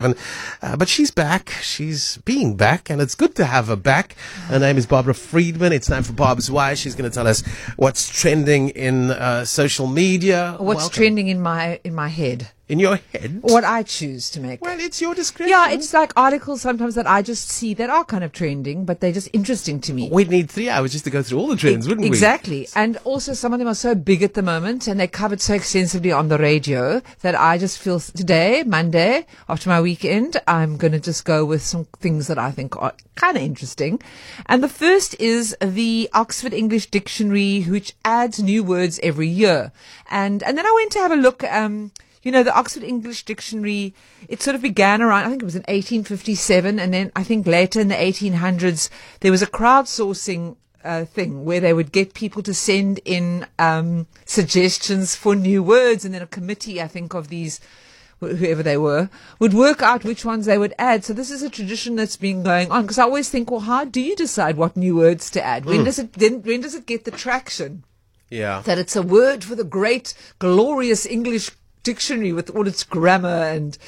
Uh, but she's back. She's being back, and it's good to have her back. Her name is Barbara Friedman. It's time for Barb's Wire. She's going to tell us what's trending in uh, social media. What's Welcome. trending in my in my head? In your head? What I choose to make. Well, it's your discretion. yeah, it's like articles sometimes that I just see that are kind of trending, but they're just interesting to me. We'd need three hours just to go through all the trends, wouldn't we? Exactly. And also some of them are so big at the moment and they're covered so extensively on the radio that I just feel today, Monday, after my weekend, I'm going to just go with some things that I think are kind of interesting. And the first is the Oxford English Dictionary, which adds new words every year. And, and then I went to have a look, um, you know, the Oxford English Dictionary, it sort of began around, I think it was in 1857, and then I think later in the 1800s, there was a crowdsourcing uh, thing where they would get people to send in um, suggestions for new words, and then a committee, I think, of these wh- whoever they were, would work out which ones they would add. So this is a tradition that's been going on. Because I always think, well, how do you decide what new words to add? When does it then? When does it get the traction? Yeah. that it's a word for the great, glorious English dictionary with all its grammar and,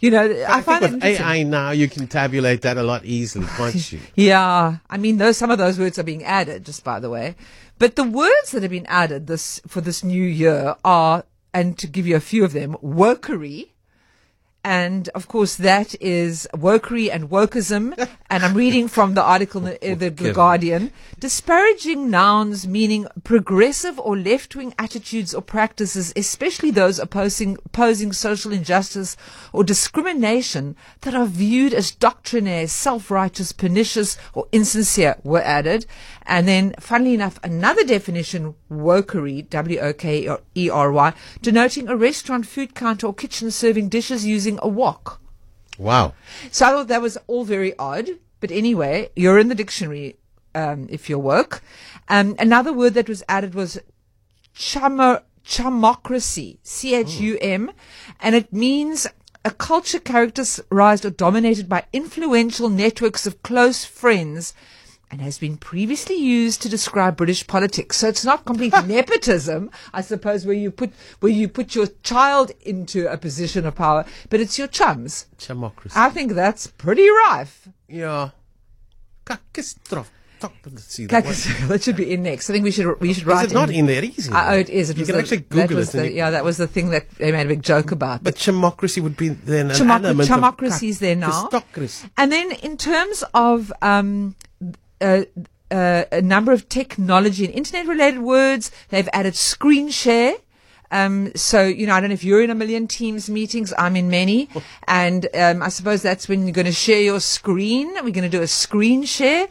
you know, I, I find with. AI now, you can tabulate that a lot easily, can't you? Yeah, I mean, those some of those words are being added, just by the way. But the words that have been added this for this new year are, and to give you a few of them, wokery. And of course, that is wokery and wokeism. and I'm reading from the article in the, the, the Guardian. Disparaging nouns meaning progressive or left wing attitudes or practices, especially those opposing, opposing social injustice or discrimination that are viewed as doctrinaire, self righteous, pernicious, or insincere, were added. And then, funnily enough, another definition, wokery, W O K E R Y, denoting a restaurant, food counter, or kitchen serving dishes using a wok. Wow. So I thought that was all very odd. But anyway, you're in the dictionary um, if you work. Um, another word that was added was chamo- chumocracy, C H U M, and it means a culture characterized or dominated by influential networks of close friends. And has been previously used to describe British politics. So it's not complete nepotism, I suppose, where you put where you put your child into a position of power, but it's your chums. Democracy. I think that's pretty rife. yeah. Kakistrof. Let's see that that should be in next. I think we should we should Is write it not in. there easy? Uh, oh, it is. It you can the- actually Google it. the- yeah, that was the thing that they made a big joke about. But democracy would be then an element democracy of is there now. And then in terms of um, uh, uh, a number of technology and internet related words, they've added screen share. Um, so, you know, I don't know if you're in a million Teams meetings. I'm in many. And um, I suppose that's when you're going to share your screen. We're going to do a screen share.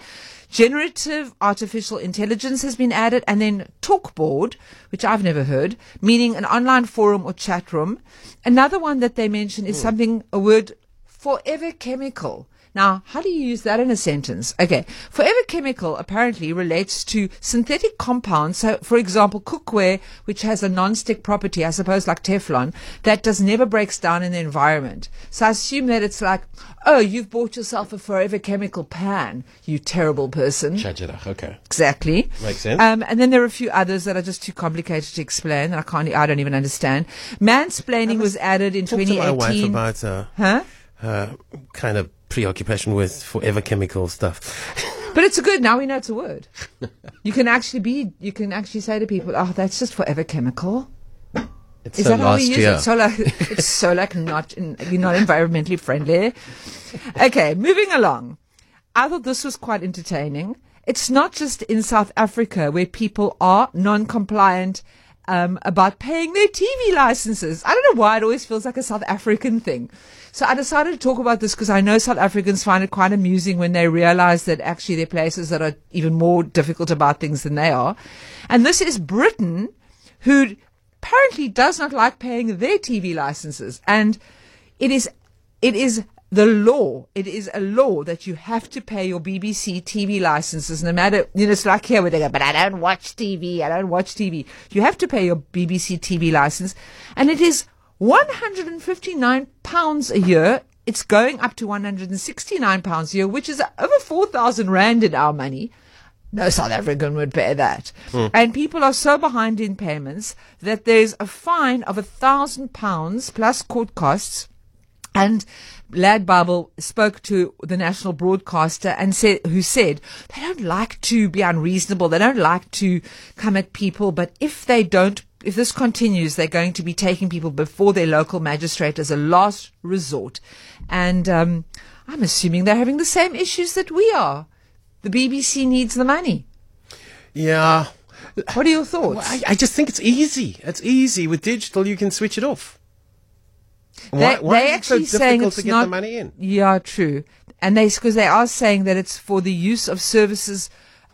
Generative artificial intelligence has been added, and then Talkboard, which I've never heard, meaning an online forum or chat room. Another one that they mention is something, a word, forever chemical. Now, how do you use that in a sentence? Okay. Forever chemical apparently relates to synthetic compounds. So, for example, cookware, which has a non-stick property, I suppose like Teflon, that does never breaks down in the environment. So I assume that it's like, oh, you've bought yourself a forever chemical pan, you terrible person. Okay. Exactly. Makes sense. Um, and then there are a few others that are just too complicated to explain that I can't, I don't even understand. Mansplaining was added in Talk to my wife 2018. about uh, huh? her kind of preoccupation with forever chemical stuff. But it's a good. Now we know it's a word. You can actually be. You can actually say to people, "Oh, that's just forever chemical." It's Is so that how we use year. it? So like, it's so like not in, you're not environmentally friendly. Okay, moving along. I thought this was quite entertaining. It's not just in South Africa where people are non-compliant um, about paying their TV licenses. I don't know why it always feels like a South African thing. So I decided to talk about this because I know South Africans find it quite amusing when they realize that actually there are places that are even more difficult about things than they are. And this is Britain, who apparently does not like paying their TV licenses. And it is, it is the law. It is a law that you have to pay your BBC TV licenses no matter, you know, it's like here where they go, but I don't watch TV. I don't watch TV. You have to pay your BBC TV license and it is 159 pounds a year. It's going up to 169 pounds a year, which is over 4,000 rand in our money. No South African would pay that. Hmm. And people are so behind in payments that there's a fine of a thousand pounds plus court costs And Lad Bible spoke to the national broadcaster and said, who said, they don't like to be unreasonable. They don't like to come at people, but if they don't, if this continues, they're going to be taking people before their local magistrate as a last resort. And, um, I'm assuming they're having the same issues that we are. The BBC needs the money. Yeah. What are your thoughts? Well, I, I just think it's easy. It's easy with digital. You can switch it off. Why, they, why they actually so saying it's to get not, the money in? Yeah, true. And they because they are saying that it's for the use of services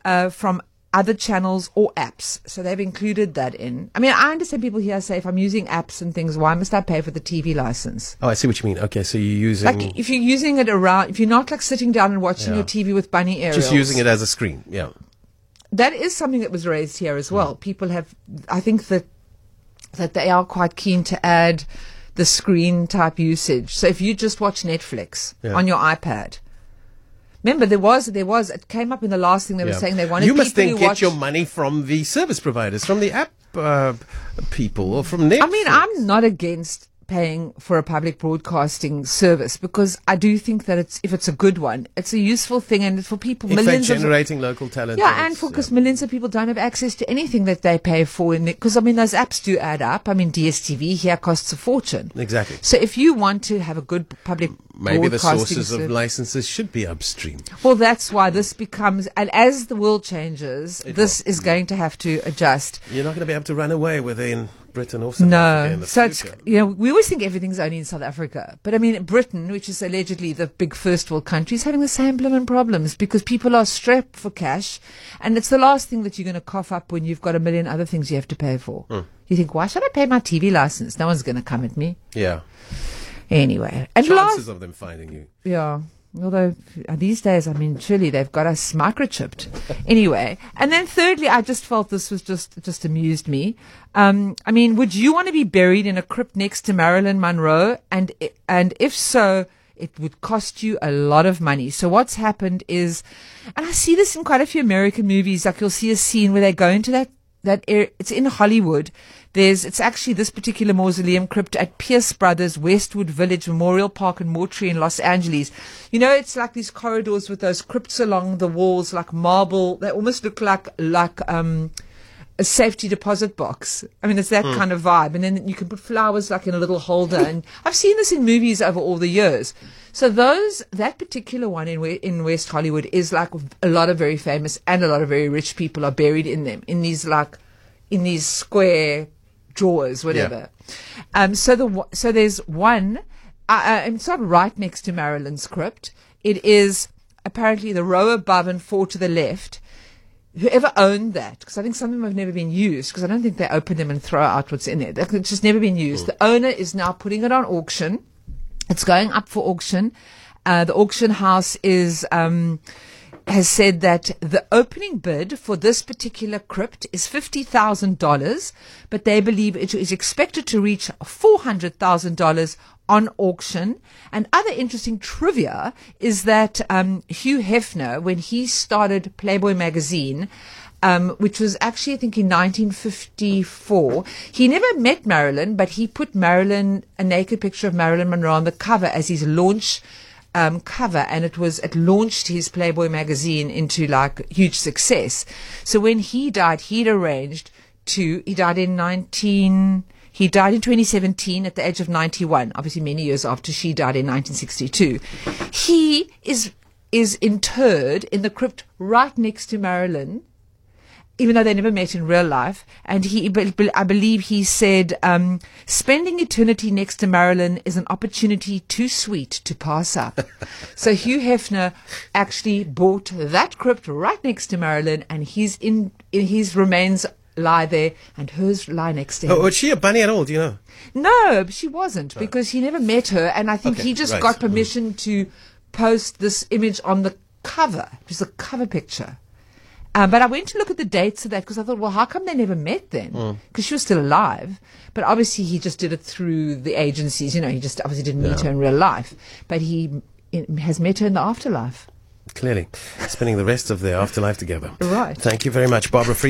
uh, from other channels or apps. So they've included that in. I mean, I understand people here say if I'm using apps and things, why must I pay for the TV license? Oh, I see what you mean. Okay, so you're using Like if you're using it around, if you're not like sitting down and watching Yeah. your TV with bunny aerials, just using it as a screen. Yeah. that is something that was raised here as well. People have, I think that that they are quite keen to add the screen type usage. So if you just watch Netflix Yeah. on your iPad, remember there was there was it came up in the last thing they were saying they wanted you must then get watch, your money from the service providers, from the app uh, people, or from Netflix. I mean, I'm not against paying for a public broadcasting service because I do think that it's if it's a good one, it's a useful thing and for people they're millions of generating local talent. Yeah, and for because millions of people don't have access to anything that they pay for. Because I mean, those apps do add up. I mean, DSTV here costs a fortune. Exactly. So if you want to have a good public Maybe the sources of licenses should be upstream. well, that's why this becomes, and as the world changes, It this will. is mm. going to have to adjust. You're not going to be able to run away within Britain or South Africa in No, the so it's you know we always think everything's only in South Africa, but I mean Britain, which is allegedly the big first world country, is having the same blooming problems because people are strapped for cash, and it's the last thing that you're going to cough up when you've got a million other things you have to pay for. Hmm. You think, why should I pay my TV license? No one's going to come at me Yeah. anyway. And Chances last, of them finding you. yeah. Although uh, these days, I mean, surely they've got us microchipped. anyway, and then thirdly, I just felt this was just just amused me. Um, I mean, would you want to be buried in a crypt next to Marilyn Monroe? And and if so, it would cost you a lot of money. So what's happened is, and I see this in quite a few American movies. Like you'll see a scene where they go into that that. It's in Hollywood. There's, it's actually this particular mausoleum crypt at Pierce Brothers Westwood Village Memorial Park and Mortuary in Los Angeles. You know, it's like these corridors with those crypts along the walls, like marble. They almost look like, like, um, a safety deposit box. I mean, it's that kind of vibe. And then you can put flowers like in a little holder. And I've seen this in movies over all the years. So those, that particular one in, in West Hollywood is like a lot of very famous and a lot of very rich people are buried in them, in these like, in these square drawers, whatever. Um, so the, so there's one, uh, uh, it's not right next to Marilyn's crypt. It is apparently the row above and four to the left whoever owned that, because I think some of them have never been used, because I don't think they open them and throw out what's in there. It's just never been used. The owner is now putting it on auction. It's going up for auction. Uh, the auction house is um, has said that the opening bid for this particular crypt is fifty thousand dollars, but they believe it is expected to reach four hundred thousand dollars on auction. And other interesting trivia is that um, Hugh Hefner, when he started Playboy magazine, um, which was actually, I think, in 1954. He never met Marilyn, but he put Marilyn, a naked picture of Marilyn Monroe on the cover as his launch um, cover, and it was it launched his Playboy magazine into like huge success. So when he died, he'd arranged to. He died in 19. He died in 2017 at the age of 91. Obviously, many years after she died in 1962. He is is interred in the crypt right next to Marilyn even though they never met in real life. And he, I believe he said, um, spending eternity next to Marilyn is an opportunity too sweet to pass up. so Hugh Hefner actually bought that crypt right next to Marilyn and his in his remains lie there and hers lie next to him. Oh, was she a bunny at all? Do you know? No, she wasn't because he never met her, and I think Okay, he just right. got permission to post this image on the cover. It was a cover picture. Um, but I went to look at the dates of that because I thought, well, how come they never met then? Because she was still alive. But obviously, he just did it through the agencies. You know, he just obviously didn't meet her in real life. But he has met her in the afterlife. Clearly, spending the rest of their afterlife together. Right. Thank you very much, Barbara Fried.